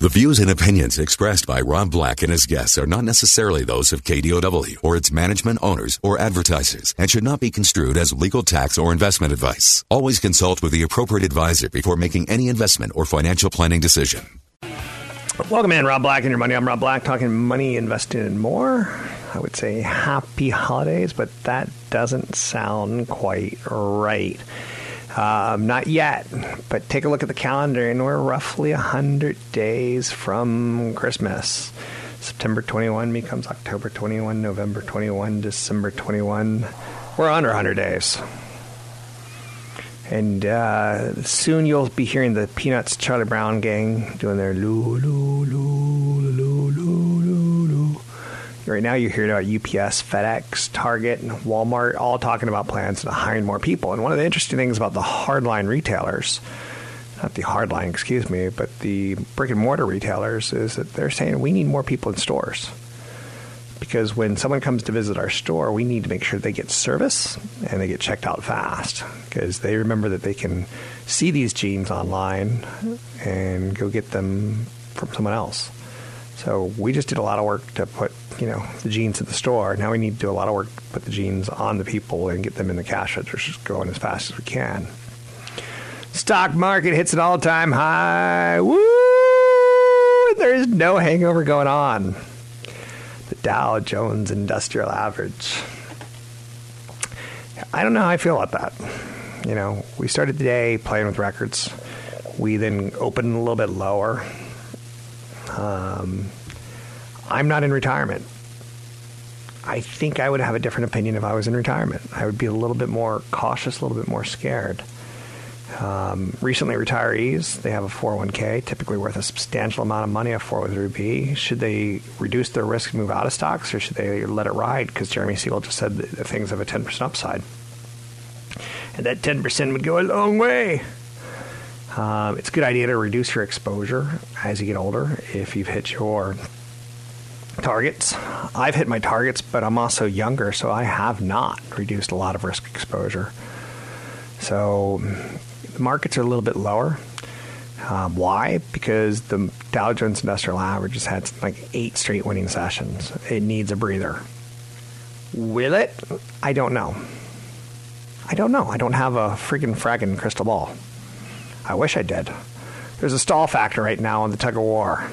The views and opinions expressed by Rob Black and his guests are not necessarily those of KDOW or its management owners or advertisers and should not be construed as legal tax or investment advice. Always consult with the appropriate advisor before making any investment or financial planning decision. Welcome in, Rob Black and your money. I'm Rob Black, talking money, investing, and more. I would say happy holidays, but that doesn't sound quite right. Um, not yet, but take a look at the calendar, and we're roughly 100 days from Christmas. September 21 becomes October 21, November 21, December 21. We're under 100 days. And uh, soon you'll be hearing the Peanuts Charlie Brown gang doing their loo, loo, loo. Right now, you hear about UPS, FedEx, Target, and Walmart all talking about plans to hiring more people. And one of the interesting things about the hardline retailers, not the hardline, excuse me, but the brick and mortar retailers, is that they're saying we need more people in stores. Because when someone comes to visit our store, we need to make sure they get service and they get checked out fast. Because they remember that they can see these jeans online and go get them from someone else. So we just did a lot of work to put, you know, the jeans in the store. Now we need to do a lot of work to put the jeans on the people and get them in the cash registers going as fast as we can. Stock market hits an all-time high. Woo! There is no hangover going on. The Dow Jones Industrial Average. I don't know how I feel about that. You know, we started the day playing with records. We then opened a little bit lower. Um, I'm not in retirement. I think I would have a different opinion if I was in retirement. I would be a little bit more cautious, a little bit more scared. Um, recently, retirees they have a 401k, typically worth a substantial amount of money, a 403b. Should they reduce their risk and move out of stocks, or should they let it ride? Because Jeremy Siegel just said that things have a 10% upside, and that 10% would go a long way. Um, it's a good idea to reduce your exposure as you get older if you've hit your targets. I've hit my targets, but I'm also younger, so I have not reduced a lot of risk exposure. So the markets are a little bit lower. Um, why? Because the Dow Jones Industrial Average has had like eight straight winning sessions. It needs a breather. Will it? I don't know. I don't know. I don't have a freaking fragging crystal ball. I wish I did. There's a stall factor right now on the tug of war.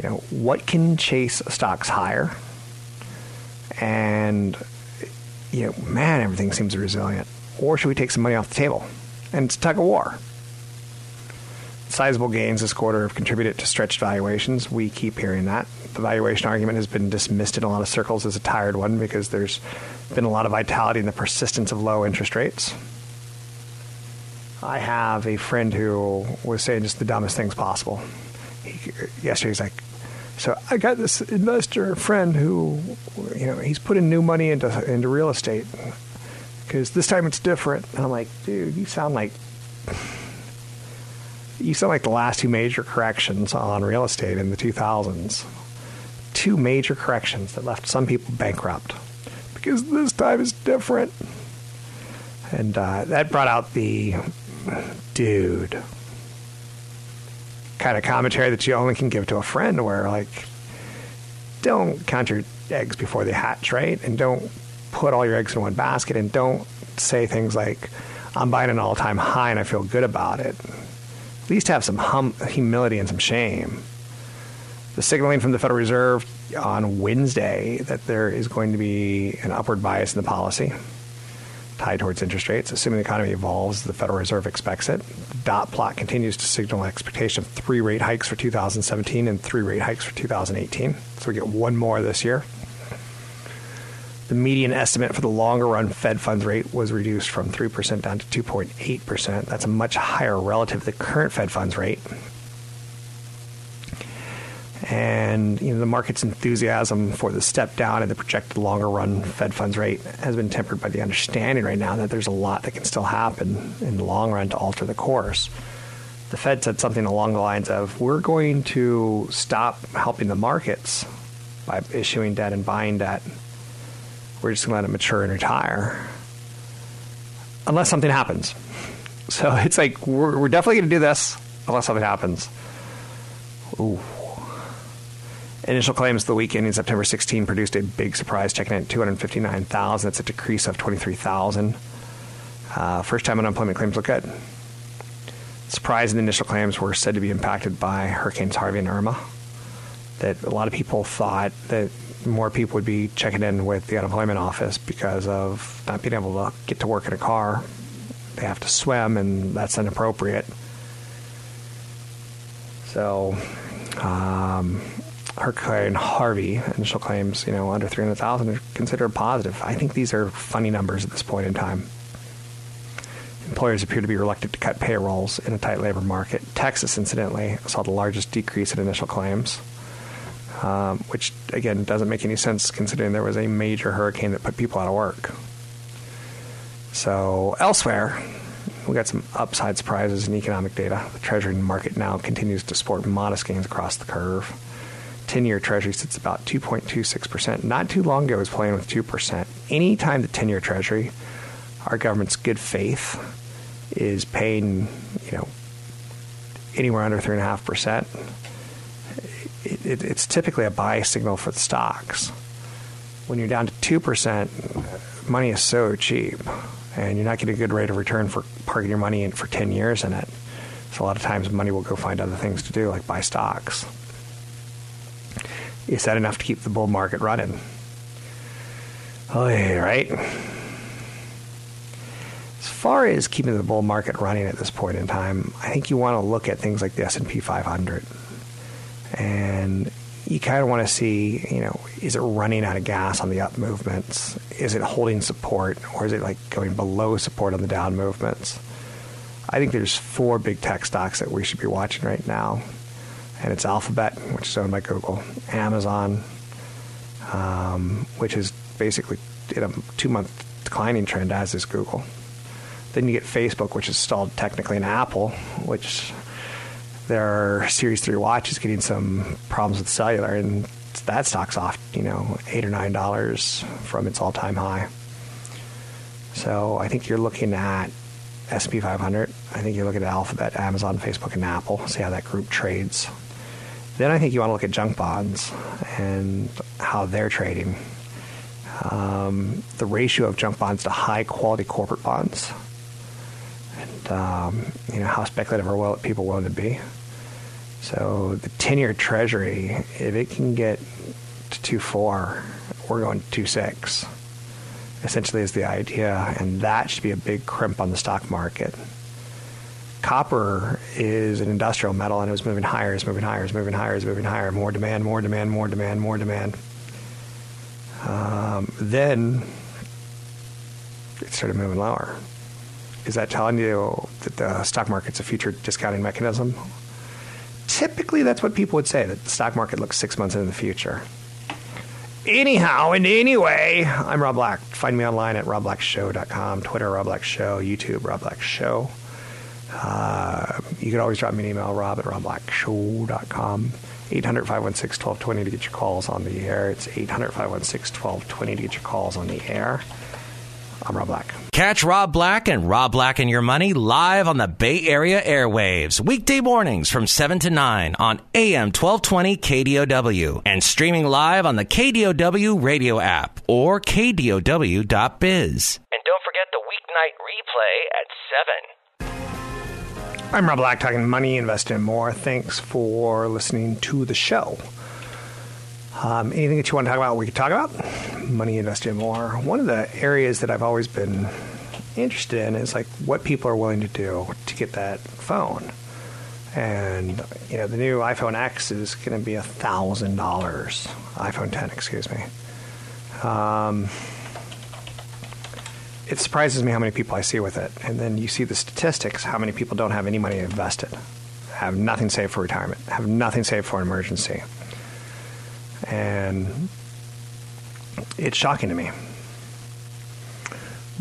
You know, what can chase stocks higher? And, you know, man, everything seems resilient. Or should we take some money off the table? And it's a tug of war. Sizable gains this quarter have contributed to stretched valuations. We keep hearing that. The valuation argument has been dismissed in a lot of circles as a tired one because there's been a lot of vitality in the persistence of low interest rates. I have a friend who was saying just the dumbest things possible. Yesterday he's like, so I got this investor friend who, you know, he's putting new money into into real estate because this time it's different. And I'm like, dude, you sound like you sound like the last two major corrections on real estate in the 2000s. Two major corrections that left some people bankrupt because this time is different. And uh, that brought out the dude kind of commentary that you only can give to a friend where like don't count your eggs before they hatch right and don't put all your eggs in one basket and don't say things like i'm buying an all-time high and i feel good about it at least have some hum- humility and some shame the signaling from the federal reserve on wednesday that there is going to be an upward bias in the policy tied towards interest rates. Assuming the economy evolves, the Federal Reserve expects it. Dot plot continues to signal expectation of three rate hikes for 2017 and three rate hikes for 2018. So we get one more this year. The median estimate for the longer run Fed funds rate was reduced from 3% down to 2.8%. That's a much higher relative to the current Fed funds rate. And you know the market's enthusiasm for the step down and the projected longer run Fed funds rate has been tempered by the understanding right now that there's a lot that can still happen in the long run to alter the course. The Fed said something along the lines of, "We're going to stop helping the markets by issuing debt and buying debt. We're just going to let it mature and retire, unless something happens." So it's like we're, we're definitely going to do this unless something happens. Ooh. Initial claims the week ending September 16 produced a big surprise, checking in at 259,000. That's a decrease of 23,000. Uh, first time unemployment claims look good. Surprise and initial claims were said to be impacted by Hurricanes Harvey and Irma. That a lot of people thought that more people would be checking in with the unemployment office because of not being able to get to work in a car. They have to swim, and that's inappropriate. So, um, Hurricane Harvey initial claims, you know, under 300,000 are considered positive. I think these are funny numbers at this point in time. Employers appear to be reluctant to cut payrolls in a tight labor market. Texas, incidentally, saw the largest decrease in initial claims, um, which, again, doesn't make any sense considering there was a major hurricane that put people out of work. So, elsewhere, we got some upside surprises in economic data. The Treasury market now continues to sport modest gains across the curve. 10 year Treasury sits about 2.26%. Not too long ago, it was playing with 2%. Anytime the 10 year Treasury, our government's good faith, is paying, you know, anywhere under 3.5%, it, it, it's typically a buy signal for the stocks. When you're down to 2%, money is so cheap and you're not getting a good rate of return for parking your money in for 10 years in it. So a lot of times money will go find other things to do, like buy stocks. Is that enough to keep the bull market running? Oh, yeah, right? As far as keeping the bull market running at this point in time, I think you want to look at things like the S&P 500. And you kind of want to see, you know, is it running out of gas on the up movements? Is it holding support or is it like going below support on the down movements? I think there's four big tech stocks that we should be watching right now. And it's Alphabet, which is owned by Google, Amazon, um, which is basically in a two month declining trend, as is Google. Then you get Facebook, which is stalled technically, and Apple, which their Series 3 watch is getting some problems with cellular, and that stock's off, you know, 8 or $9 from its all time high. So I think you're looking at SP 500. I think you're looking at Alphabet, Amazon, Facebook, and Apple. See how that group trades. Then I think you want to look at junk bonds and how they're trading. Um, the ratio of junk bonds to high quality corporate bonds, and um, you know how speculative are people willing to be. So the 10 year treasury, if it can get to 2.4, we're going to 2.6, essentially, is the idea. And that should be a big crimp on the stock market. Copper is an industrial metal and it was moving higher, it's moving higher, it's moving higher, it's moving higher. More demand, more demand, more demand, more demand. Um, then it started moving lower. Is that telling you that the stock market's a future discounting mechanism? typically that's what people would say that the stock market looks six months into the future. Anyhow, and anyway, I'm Rob Black. Find me online at robblackshow.com, Twitter, Rob Black Show, YouTube, Rob Black Show. Uh, you can always drop me an email, rob at robblackshow.com. 800 516 1220 to get your calls on the air. It's 800 516 1220 to get your calls on the air. I'm Rob Black. Catch Rob Black and Rob Black and Your Money live on the Bay Area airwaves, weekday mornings from 7 to 9 on AM 1220 KDOW and streaming live on the KDOW radio app or KDOW.biz. And don't forget the weeknight replay at 7. I'm Rob Black, talking money, investing, and more. Thanks for listening to the show. Um, anything that you want to talk about, we could talk about. Money invested more. One of the areas that I've always been interested in is like what people are willing to do to get that phone. And you know, the new iPhone X is going to be a thousand dollars. iPhone 10, excuse me. Um, it surprises me how many people I see with it, and then you see the statistics. How many people don't have any money invested, have nothing saved for retirement, have nothing saved for an emergency And it's shocking to me.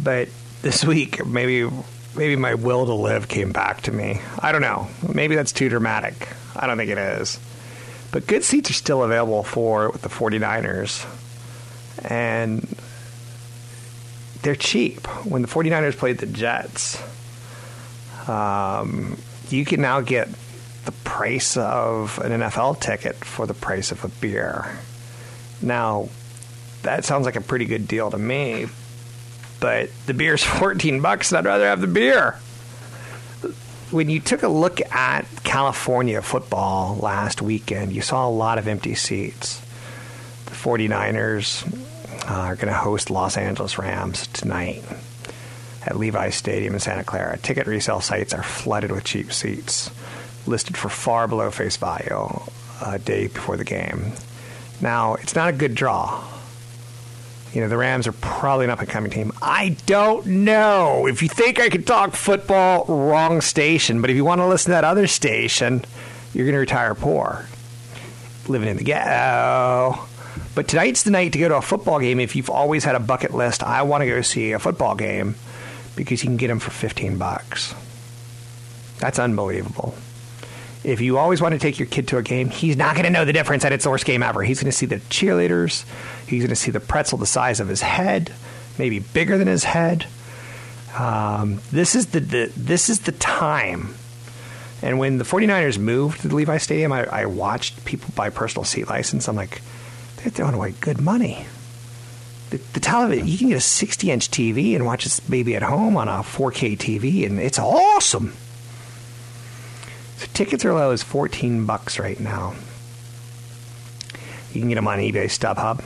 But this week, maybe maybe my will to live came back to me. I don't know. Maybe that's too dramatic. I don't think it is. But good seats are still available for the 49ers. And they're cheap. When the 49ers played the Jets, um, you can now get the price of an NFL ticket for the price of a beer. Now, that sounds like a pretty good deal to me, but the beer's 14 bucks and I'd rather have the beer. When you took a look at California football last weekend, you saw a lot of empty seats. The 49ers uh, are going to host Los Angeles Rams tonight at Levi's Stadium in Santa Clara. Ticket resale sites are flooded with cheap seats, listed for far below face value a day before the game. Now, it's not a good draw. You know, the Rams are probably an up and coming team. I don't know. If you think I could talk football, wrong station. But if you want to listen to that other station, you're going to retire poor. Living in the ghetto. But tonight's the night to go to a football game if you've always had a bucket list. I want to go see a football game because you can get them for 15 bucks. That's unbelievable. If you always want to take your kid to a game, he's not going to know the difference at its worst game ever. He's going to see the cheerleaders. He's going to see the pretzel the size of his head, maybe bigger than his head. Um, this is the, the this is the time. And when the 49ers moved to the Levi Stadium, I, I watched people buy personal seat license. I'm like, they're throwing away good money. The, the television, you can get a 60 inch TV and watch this baby at home on a 4K TV, and it's awesome. So tickets are low as 14 bucks right now. You can get them on eBay StubHub.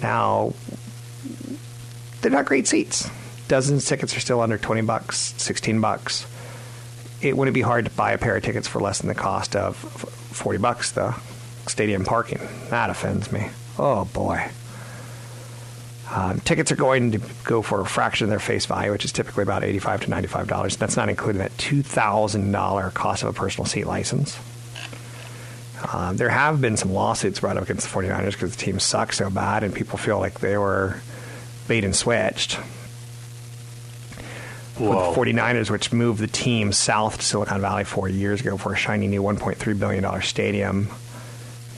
Now, they're not great seats. Dozens of tickets are still under 20 bucks, 16 bucks. It wouldn't be hard to buy a pair of tickets for less than the cost of 40 bucks, though. Stadium parking. That offends me. Oh, boy. Um, tickets are going to go for a fraction of their face value, which is typically about 85 to $95. That's not including that $2,000 cost of a personal seat license. Um, there have been some lawsuits brought up against the 49ers because the team sucks so bad and people feel like they were bait and switched. Whoa. With the 49ers, which moved the team south to Silicon Valley four years ago for a shiny new $1.3 billion stadium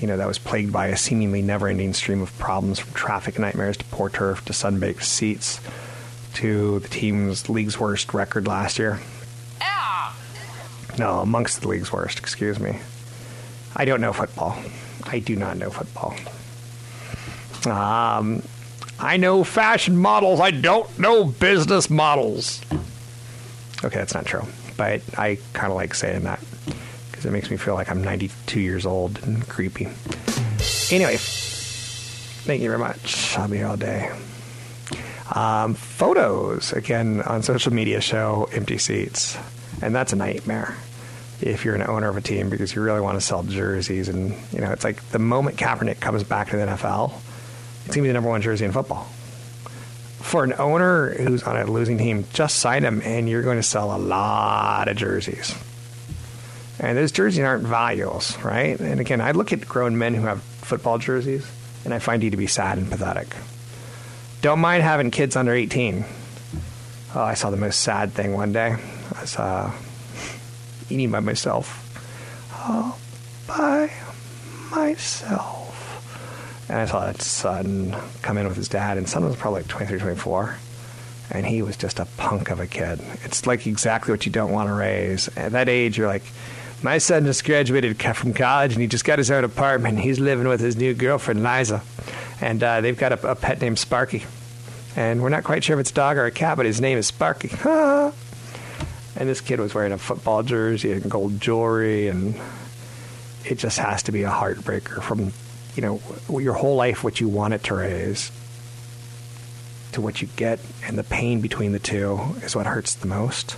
you know, that was plagued by a seemingly never ending stream of problems from traffic nightmares to poor turf to sun-baked seats to the team's league's worst record last year. No, amongst the league's worst, excuse me. I don't know football. I do not know football. Um, I know fashion models. I don't know business models. Okay, that's not true, but I kind of like saying that because it makes me feel like I'm 92 years old and creepy. Anyway, thank you very much. I'll be here all day. Um, photos, again, on social media show empty seats. And that's a nightmare if you're an owner of a team because you really want to sell jerseys. And, you know, it's like the moment Kaepernick comes back to the NFL, it's going to be the number one jersey in football. For an owner who's on a losing team, just sign him and you're going to sell a lot of jerseys. And those jerseys aren't valuables, right? And again, I look at grown men who have football jerseys, and I find you to be sad and pathetic. Don't mind having kids under 18. Oh, I saw the most sad thing one day. I uh, eating by myself. Oh, by myself. And I saw that son come in with his dad, and son was probably like 23, 24 and he was just a punk of a kid. It's like exactly what you don't want to raise. At that age, you're like, my son just graduated from college and he just got his own apartment. He's living with his new girlfriend, Liza. And uh, they've got a, a, pet named Sparky. And we're not quite sure if it's a dog or a cat, but his name is Sparky. and this kid was wearing a football jersey and gold jewelry. And it just has to be a heartbreaker from, you know, your whole life, what you want it to raise to what you get. And the pain between the two is what hurts the most.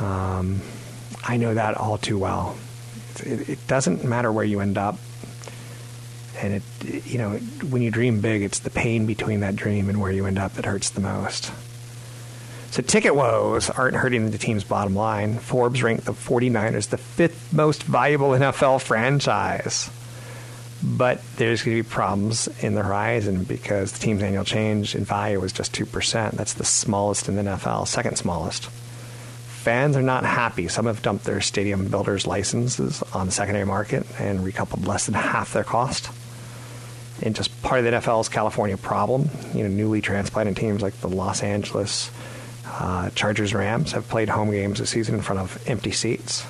Um, I know that all too well. It, it doesn't matter where you end up. And it, you know, when you dream big, it's the pain between that dream and where you end up that hurts the most. So ticket woes aren't hurting the team's bottom line. Forbes ranked the 49ers the fifth most valuable NFL franchise. But there's going to be problems in the horizon because the team's annual change in value was just 2%. That's the smallest in the NFL, second smallest. Fans are not happy. Some have dumped their stadium builders' licenses on the secondary market and recoupled less than half their cost. And just part of the NFL's California problem, you know, newly transplanted teams like the Los Angeles uh, Chargers Rams have played home games this season in front of empty seats.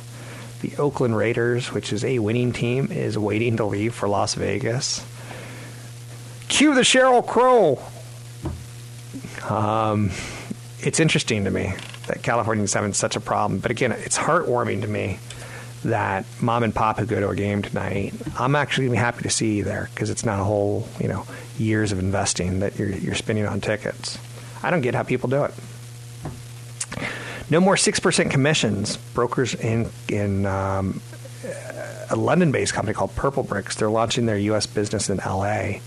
The Oakland Raiders, which is a winning team, is waiting to leave for Las Vegas. Cue the Sheryl Crow. Um, it's interesting to me that California is having such a problem. But again, it's heartwarming to me that mom and pop who go to a game tonight, I'm actually gonna be happy to see you there because it's not a whole, you know, years of investing that you're, you're spending on tickets. I don't get how people do it. No more 6% commissions. Brokers in, in um, a London based company called Purplebricks, they're launching their U.S. business in LA,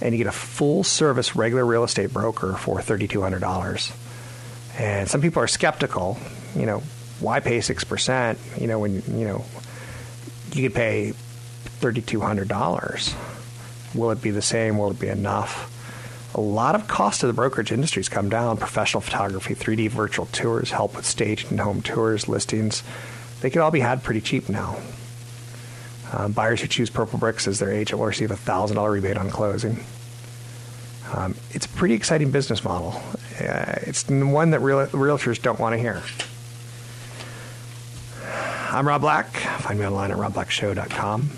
and you get a full service regular real estate broker for $3,200. And some people are skeptical. You know, why pay 6%? You know, when, you know, you could pay $3,200. Will it be the same? Will it be enough? a lot of cost of the brokerage industries come down. Professional photography, 3D virtual tours, help with staged and home tours, listings. They can all be had pretty cheap now. Um, buyers who choose Purplebricks as their agent will receive a $1,000 rebate on closing. Um, it's a pretty exciting business model. Uh, it's one that real- realtors don't want to hear. I'm Rob Black. Find me online at robblackshow.com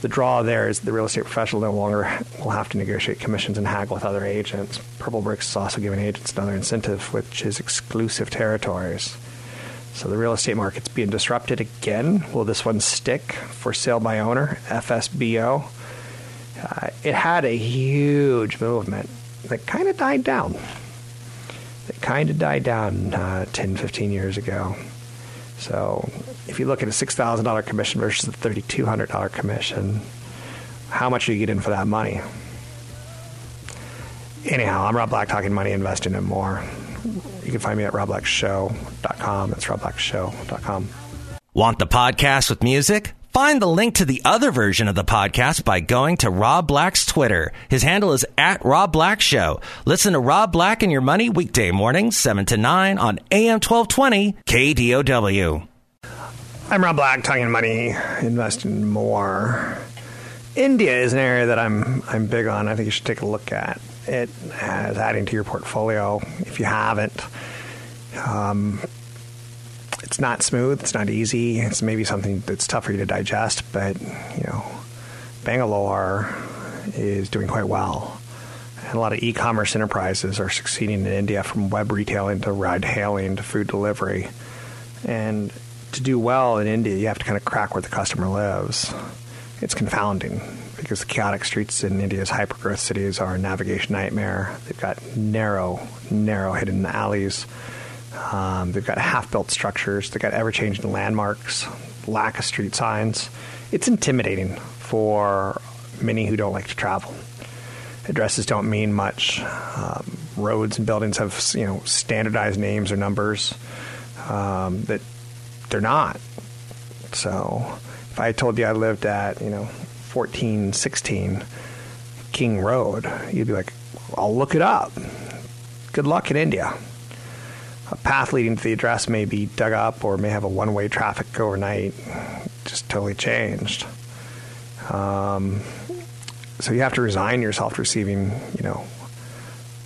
the draw there is the real estate professional no longer will have to negotiate commissions and haggle with other agents. Purplebricks is also giving agents another incentive, which is exclusive territories. So the real estate market's being disrupted again. Will this one stick for sale by owner, FSBO? Uh, it had a huge movement that kind of died down. It kind of died down uh, 10, 15 years ago. So if you look at a $6,000 commission versus a $3,200 commission, how much do you get in for that money? Anyhow, I'm Rob Black talking money, investing, and more. You can find me at robblackshow.com. That's robblackshow.com. Want the podcast with music? Find the link to the other version of the podcast by going to Rob Black's Twitter. His handle is at Rob Black Show. Listen to Rob Black and Your Money weekday mornings, 7 to 9 on AM 1220 KDOW. I'm Rob Black, talking money, investing more. India is an area that I'm I'm big on. I think you should take a look at. It as adding to your portfolio if you haven't. Um, it's not smooth. It's not easy. It's maybe something that's tough for you to digest. But you know, Bangalore is doing quite well. And a lot of e-commerce enterprises are succeeding in India, from web retailing to ride-hailing to food delivery. And to do well in India, you have to kind of crack where the customer lives. It's confounding because the chaotic streets in India's hypergrowth cities are a navigation nightmare. They've got narrow, narrow hidden alleys. Um, they've got half-built structures. They've got ever-changing landmarks, lack of street signs. It's intimidating for many who don't like to travel. Addresses don't mean much. Um, roads and buildings have you know standardized names or numbers um, that they're not. So if I told you I lived at, you know, 1416 King Road, you'd be like, I'll look it up. Good luck in India. A path leading to the address may be dug up or may have a one way traffic overnight. Just totally changed. Um, so you have to resign yourself to receiving, you know,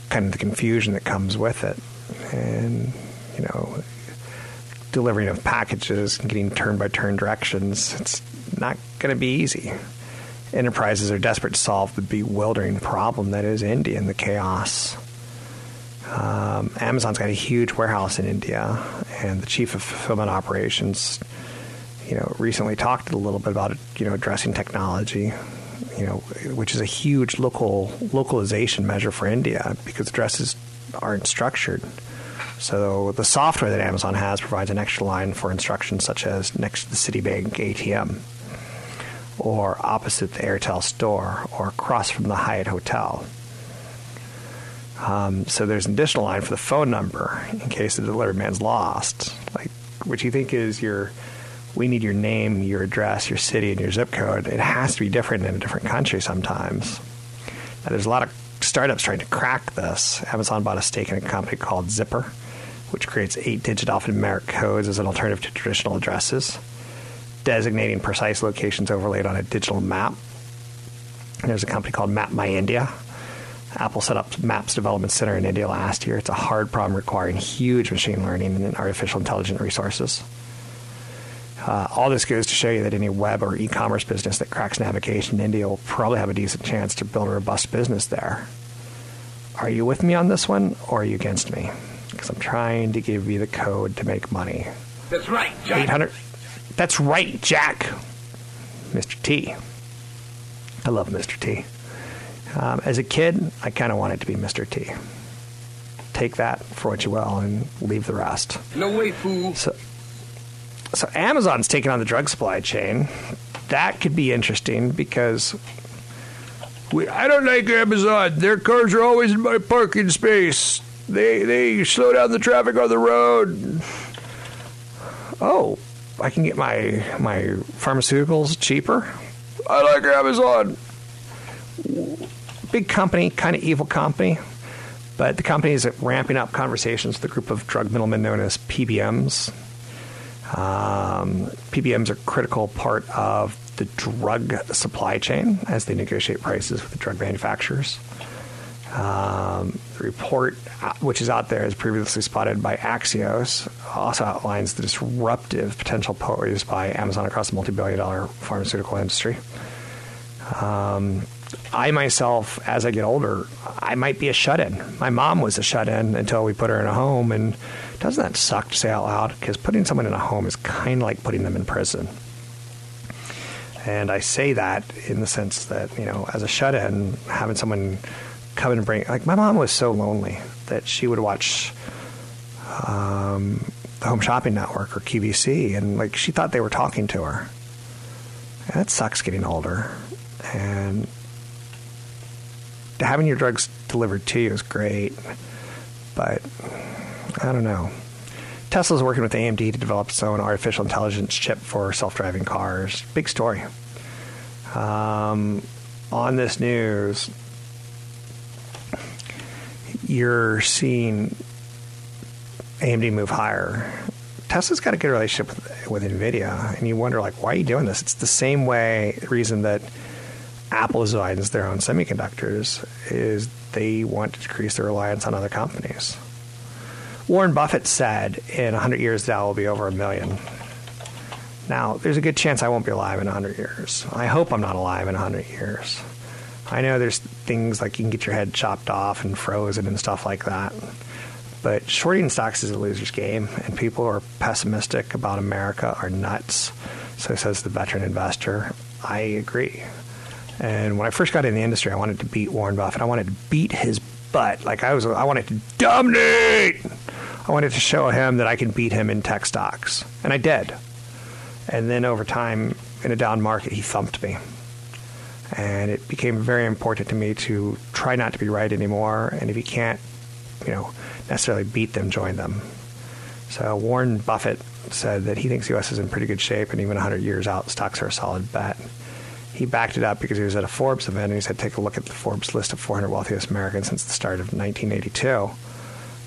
kind of the confusion that comes with it. And, you know, delivering of packages and getting turn by turn directions. It's not going to be easy. Enterprises are desperate to solve the bewildering problem that is India and the chaos. Um, Amazon's got a huge warehouse in India, and the chief of fulfillment operations, you know, recently talked a little bit about you know addressing technology, you know, which is a huge local localization measure for India because addresses aren't structured. So the software that Amazon has provides an extra line for instructions such as next to the Citibank ATM, or opposite the Airtel store, or across from the Hyatt Hotel. Um, so there's an additional line for the phone number in case the delivery man's lost, like which you think is your we need your name, your address, your city, and your zip code. It has to be different in a different country sometimes. Now, there's a lot of startups trying to crack this. Amazon bought a stake in a company called Zippr, which creates eight digit alphanumeric codes as an alternative to traditional addresses, designating precise locations overlaid on a digital map. There's a company called Map My India. Apple set up Maps Development Center in India last year. It's a hard problem requiring huge machine learning and artificial intelligence resources. Uh, all this goes to show you that any web or e-commerce business that cracks navigation in India will probably have a decent chance to build a robust business there. Are you with me on this one, or are you against me? Because I'm trying to give you the code to make money. That's right, Jack. 800. That's right, Jack. Mr. T. I love Mr. T. Um, as a kid, I kind of wanted to be Mr. T. Take that for what you will and leave the rest. No way, fool. So, so Amazon's taking on the drug supply chain. That could be interesting because we, I don't like Amazon. Their cars are always in my parking space. They they slow down the traffic on the road. Oh, I can get my my pharmaceuticals cheaper. I like Amazon. Big company, kind of evil company, but the company is ramping up conversations with a group of drug middlemen known as PBMs. Um, PBMs are a critical part of the drug supply chain as they negotiate prices with the drug manufacturers. Um, the report, uh, which is out there, as previously spotted by Axios, also outlines the disruptive potential posed by Amazon across the multi billion dollar pharmaceutical industry. Um, I myself, as I get older, I might be a shut in. My mom was a shut in until we put her in a home. And doesn't that suck to say out loud? Because putting someone in a home is kind of like putting them in prison. And I say that in the sense that, you know, as a shut in, having someone come and bring, like, my mom was so lonely that she would watch um, the Home Shopping Network or QVC, and, like, she thought they were talking to her. And that sucks getting older. And having your drugs delivered to you is great, but I don't know. Tesla's working with AMD to develop its own artificial intelligence chip for self-driving cars. Big story. Um, on this news, you're seeing AMD move higher. Tesla's got a good relationship with, with NVIDIA, and you wonder, like, why are you doing this? It's the same way, the reason that Apple designs their own semiconductors is they want to decrease their reliance on other companies. Warren Buffett said in 100 years Dow will be over a million. Now, there's a good chance I won't be alive in 100 years. I hope I'm not alive in 100 years. I know there's things like you can get your head chopped off and frozen and stuff like that. But shorting stocks is a loser's game, and people who are pessimistic about America are nuts. So says the veteran investor. I agree. And when I first got in the industry, I wanted to beat Warren Buffett. I wanted to beat his butt. Like I was, I wanted to dominate. I wanted to show him that I can beat him in tech stocks, and I did. And then over time, in a down market, he thumped me. And it became very important to me to try not to be right anymore. And if you can't, you know, necessarily beat them, join them. So Warren Buffett said that he thinks the U.S. is in pretty good shape, and even 100 years out, stocks are a solid bet. He backed it up because he was at a Forbes event, and he said, "Take a look at the Forbes list of 400 wealthiest Americans since the start of 1982."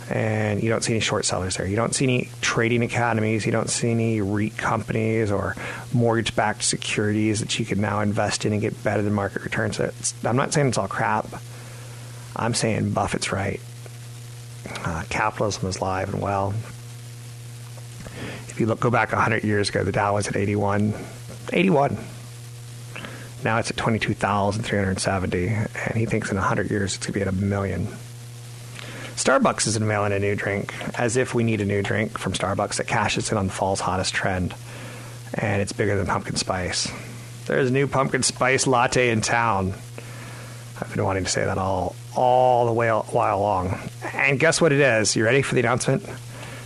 and you don't see any short sellers there. You don't see any trading academies. You don't see any REIT companies or mortgage backed securities that you can now invest in and get better than market returns. It's, I'm not saying it's all crap. I'm saying Buffett's right. Uh, capitalism is live and well. If you look, go back 100 years ago, the Dow was at 81. 81. Now it's at 22,370, and he thinks in 100 years it's going to be at a million. Starbucks is unveiling a new drink, as if we need a new drink from Starbucks that cashes in on the fall's hottest trend. And it's bigger than pumpkin spice. There's a new pumpkin spice latte in town. I've been wanting to say that all all the way while long. And guess what it is? You ready for the announcement?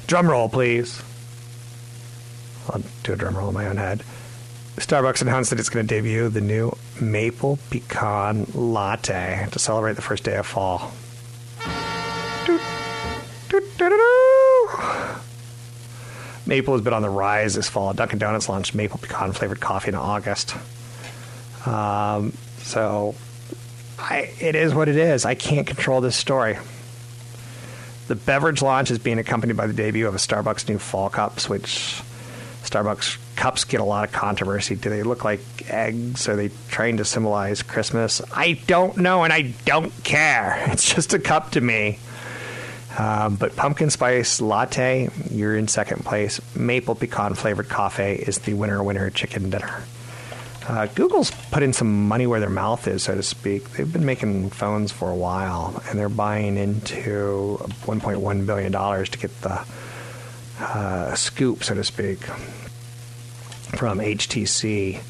Drum roll, please. I'll do a drum roll in my own head. Starbucks announced that it's going to debut the new maple pecan latte to celebrate the first day of fall. Maple has been on the rise this fall. Dunkin' Donuts launched maple pecan flavored coffee in August. Um, so I, it is what it is. I can't control this story. The beverage launch is being accompanied by the debut of a Starbucks new fall cups, which Starbucks cups get a lot of controversy. Do they look like eggs? Are they trying to symbolize Christmas? I don't know, and I don't care. It's just a cup to me. Um, but pumpkin spice latte, you're in second place. Maple pecan flavored coffee is the winner winner chicken dinner. Uh, Google's put in some money where their mouth is, so to speak. They've been making phones for a while, and they're buying into $1.1 billion to get the uh, scoop, so to speak, from HTC.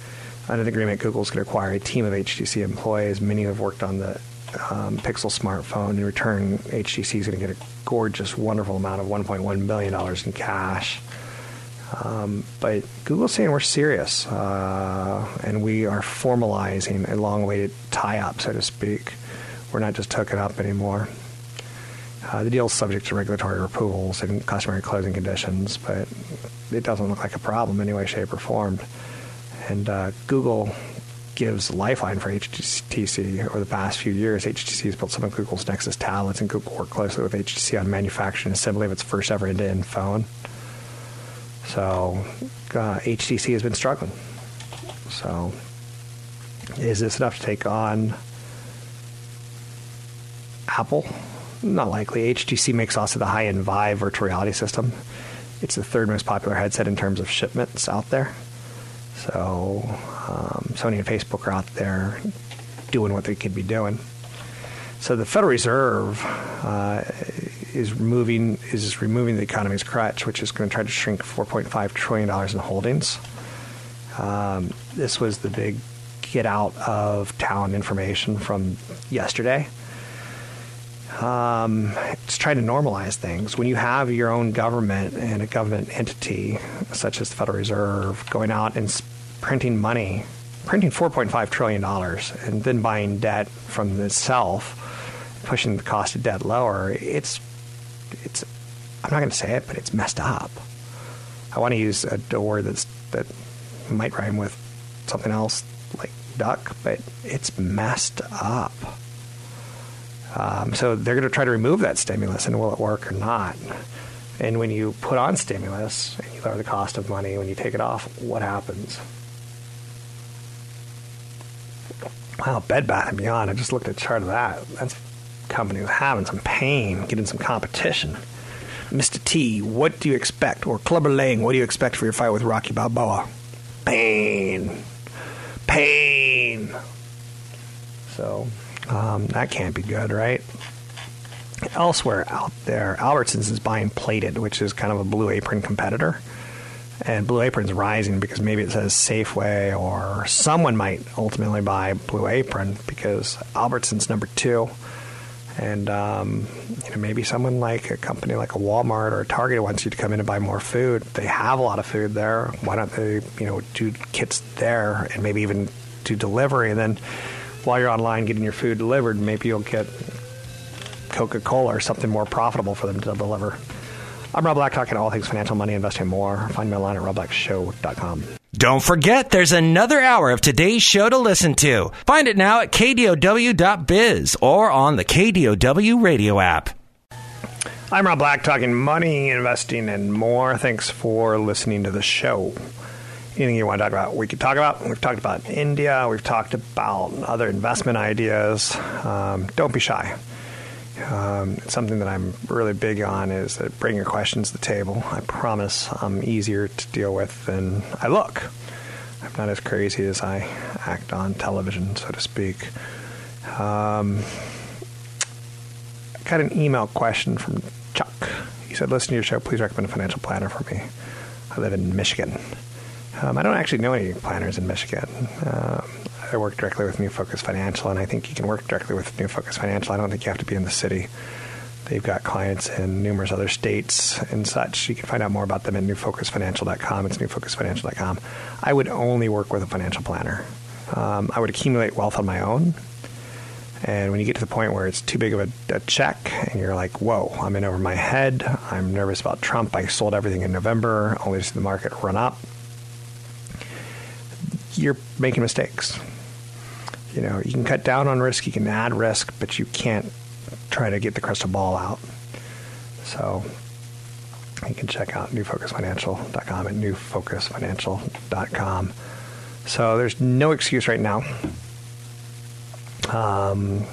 Under the agreement, Google's going to acquire a team of HTC employees. Many have worked on the um, Pixel smartphone. In return, HTC is going to get a gorgeous, wonderful amount of $1.1 billion in cash. Um, but Google's saying we're serious, uh, and we are formalizing a long-awaited tie-up, so to speak. We're not just hooking up anymore. Uh, the deal is subject to regulatory approvals and customary closing conditions, but it doesn't look like a problem in any way, shape, or form. And uh, Google gives lifeline for HTC over the past few years. HTC has built some of Google's Nexus tablets, and Google worked closely with HTC on manufacturing and assembly of its first ever end-to-end phone. So uh, HTC has been struggling. So is this enough to take on Apple? Not likely. HTC makes also the high-end Vive virtual reality system. It's the third most popular headset in terms of shipments out there. So um, Sony and Facebook are out there doing what they could be doing. So the Federal Reserve uh, is removing is removing the economy's crutch, which is going to try to shrink 4.5 trillion dollars in holdings. Um, this was the big get out of town information from yesterday. Um, it's trying to normalize things. When you have your own government and a government entity, such as the Federal Reserve, going out and printing money, printing $4.5 trillion, and then buying debt from itself, pushing the cost of debt lower, it's, it's I'm not going to say it, but it's messed up. I want to use a, word that's, that might rhyme with something else like duck, but it's messed up. Um, so they're going to try to remove that stimulus, and will it work or not? And when you put on stimulus and you lower the cost of money, when you take it off, what happens? Wow, Bed Bath and Beyond. I just looked at a chart of that. That's a company having some pain, getting some competition. Mr. T, what do you expect? Or Clubber Lang, what do you expect for your fight with Rocky Balboa? Pain. Pain. So um, that can't be good, right? Elsewhere out there, Albertsons is buying Plated, which is kind of a Blue Apron competitor. And Blue Apron's rising because maybe it says Safeway or someone might ultimately buy Blue Apron because Albertsons number two. And um, you know, maybe someone like a company like a Walmart or a Target wants you to come in and buy more food. They have a lot of food there. Why don't they, you know, do kits there and maybe even do delivery? And then while you're online getting your food delivered, maybe you'll get Coca Cola or something more profitable for them to deliver. I'm Rob Black, talking all things financial, money, investing, more. Find me online at robblackshow.com. Don't forget, there's another hour of today's show to listen to. Find it now at kdow.biz or on the KDOW radio app. I'm Rob Black, talking money, investing, and more. Thanks for listening to the show. Anything you want to talk about, we could talk about. We've talked about India. We've talked about other investment ideas. Um, don't be shy. Um, something that I'm really big on is that bring your questions to the table. I promise I'm easier to deal with than I look. I'm not as crazy as I act on television, so to speak. Um, I got an email question from Chuck. He said, Listen to your show. Please recommend a financial planner for me. I live in Michigan. Um, I don't actually know any planners in Michigan. Um, I work directly with New Focus Financial, and I think you can work directly with New Focus Financial. I don't think you have to be in the city. They've got clients in numerous other states and such. You can find out more about them at newfocusfinancial.com. It's newfocusfinancial.com. I would only work with a financial planner. Um, I would accumulate wealth on my own. And when you get to the point where it's too big of a, a, check and you're like, whoa, I'm in over my head, I'm nervous about Trump. I sold everything in November, only to see the market run up. You're making mistakes. You know, you can cut down on risk, you can add risk, but you can't try to get the crystal ball out. So you can check out newfocusfinancial.com at newfocusfinancial.com. So there's no excuse right now um,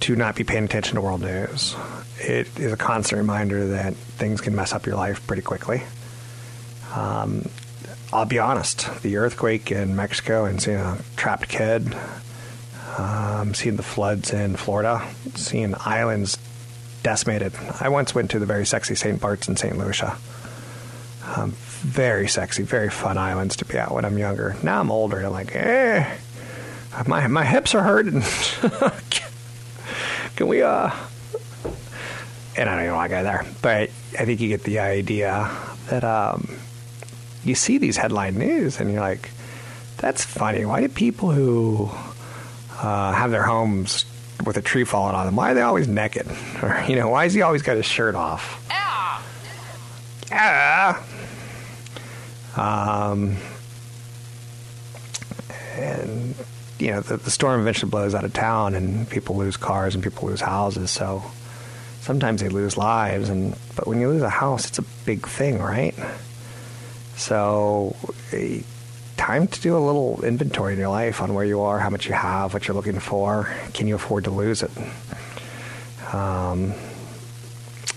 to not be paying attention to world news. It is a constant reminder that things can mess up your life pretty quickly. Um, I'll be honest, the earthquake in Mexico and seeing a trapped kid, um, seeing the floods in Florida, seeing islands decimated. I once went to the very sexy St. Bart's in St. Lucia. Um, very sexy, very fun islands to be at when I'm younger. Now I'm older and I'm like, eh, my, my hips are hurting. Can we, uh, and I don't know why I got there, but I think you get the idea that, um, you see these headline news and you're like, that's funny. Why do people who uh, have their homes with a tree falling on them, why are they always naked? Or, you know, why has he always got his shirt off? Ah. Ah. Um, and, you know, the, the storm eventually blows out of town and people lose cars and people lose houses. So sometimes they lose lives. And, but when you lose a house, it's a big thing, right? So, time to do a little inventory in your life on where you are, how much you have, what you're looking for. Can you afford to lose it? Um,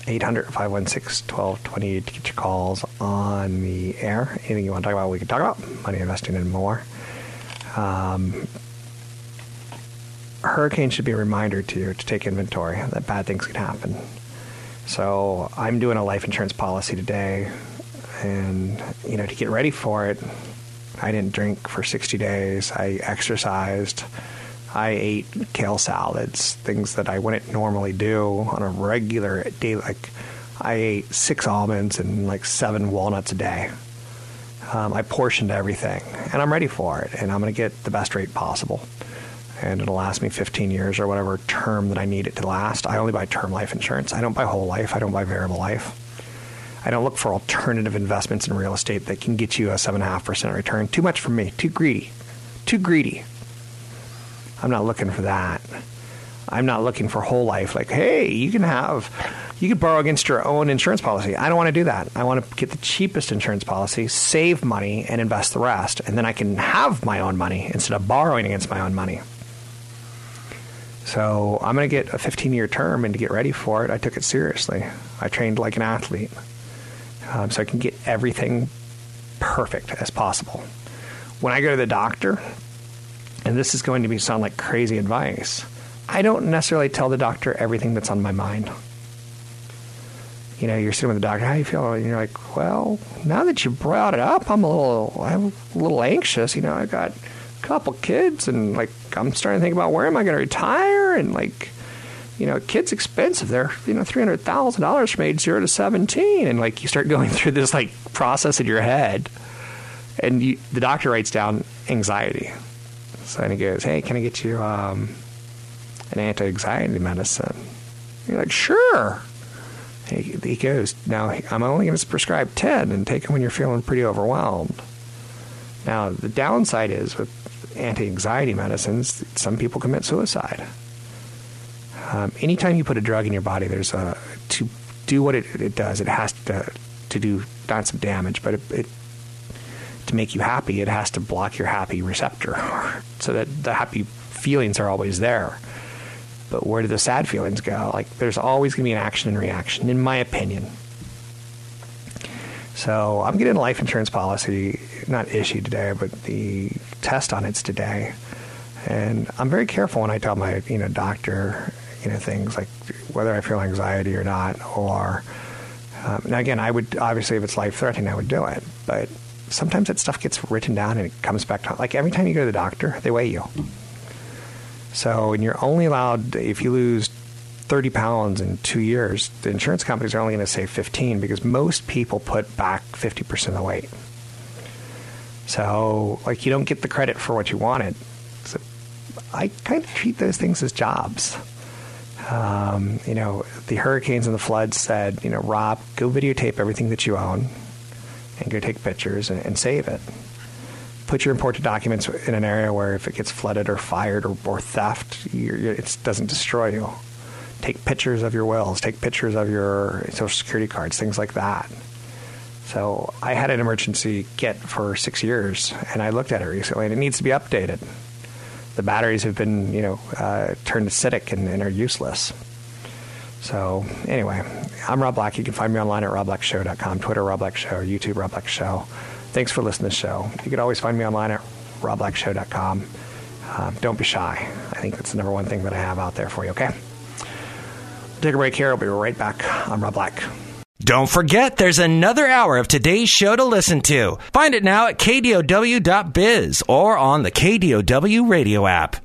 800 516 1220 to get your calls on the air. Anything you want to talk about, we can talk about. Money investing and more. Um, hurricane should be a reminder to you to take inventory that bad things can happen. So I'm doing a life insurance policy today and you know to get ready for it i didn't drink for 60 days. I exercised. I ate kale salads things that i wouldn't normally do on a regular day. Like i ate six almonds and like seven walnuts a day. Um, i portioned everything and i'm ready for it and i'm going to get the best rate possible. And it'll last me 15 years or whatever term that i need it to last. I only buy term life insurance. I don't buy whole life. I don't buy variable life I don't look for alternative investments in real estate that can get you a 7.5% return. Too much for me. Too greedy. Too greedy. I'm not looking for that. I'm not looking for whole life. Like, hey, you can have, you can borrow against your own insurance policy. I don't want to do that. I want to get the cheapest insurance policy, save money, and invest the rest. And then I can have my own money instead of borrowing against my own money. So I'm going to get a 15 year term, and to get ready for it, I took it seriously. I trained like an athlete um, so I can get everything perfect as possible. When I go to the doctor, and this is going to be sound like crazy advice, I don't necessarily tell the doctor everything that's on my mind. You know, you're sitting with the doctor, how you feel? And you're like, well, now that you brought it up, I'm a little, I'm a little anxious. You know, I got a couple kids, and like, I'm starting to think about where am I going to retire, and like, you know, kids expensive. They're you know three hundred thousand dollars from age zero to seventeen, and like you start going through this like process in your head, and you, the doctor writes down anxiety. So and he goes, "Hey, can I get you um, an anti-anxiety medicine?" You're like, "Sure." He, he goes, "Now I'm only going to prescribe ten, and take them when you're feeling pretty overwhelmed." Now the downside is with anti-anxiety medicines, some people commit suicide. Um, anytime you put a drug in your body, there's a to do what it, it does. It has to to do not some damage, but it, it to make you happy, it has to block your happy receptor, so that the happy feelings are always there. But where do the sad feelings go? Like there's always going to be an action and reaction, in my opinion. So I'm getting a life insurance policy, not issued today, but the test on it's today. And I'm very careful when I tell my you know doctor things like whether I feel anxiety or not, or um, now again, I would obviously if it's life threatening, I would do it, but sometimes that stuff gets written down and it comes back to like every time you go to the doctor, they weigh you. So, and you're only allowed if you lose 30 pounds in two years, the insurance companies are only going to say 15 because most people put back 50% of the weight. So, like, you don't get the credit for what you wanted. So I kind of treat those things as jobs. Um, you know, the hurricanes and the floods said, you know, Rob, go videotape everything that you own and go take pictures and, and save it. Put your important documents in an area where if it gets flooded or fired or, or theft, it doesn't destroy you. Take pictures of your wills, take pictures of your social security cards, things like that. So I had an emergency kit for six years, and I looked at it recently, and it needs to be updated. The batteries have been, you know, uh, turned acidic and, and are useless. So anyway, I'm Rob Black. You can find me online at robblackshow.com, Twitter Rob Black Show, YouTube Rob Black Show. Thanks for listening to the show. You can always find me online at robblackshow.com. Uh, don't be shy. I think that's the number one thing that I have out there for you. Okay. Take a break here. I'll be right back. I'm Rob Black. Don't forget, there's another hour of today's show to listen to. Find it now at kdow.biz or on the KDOW radio app.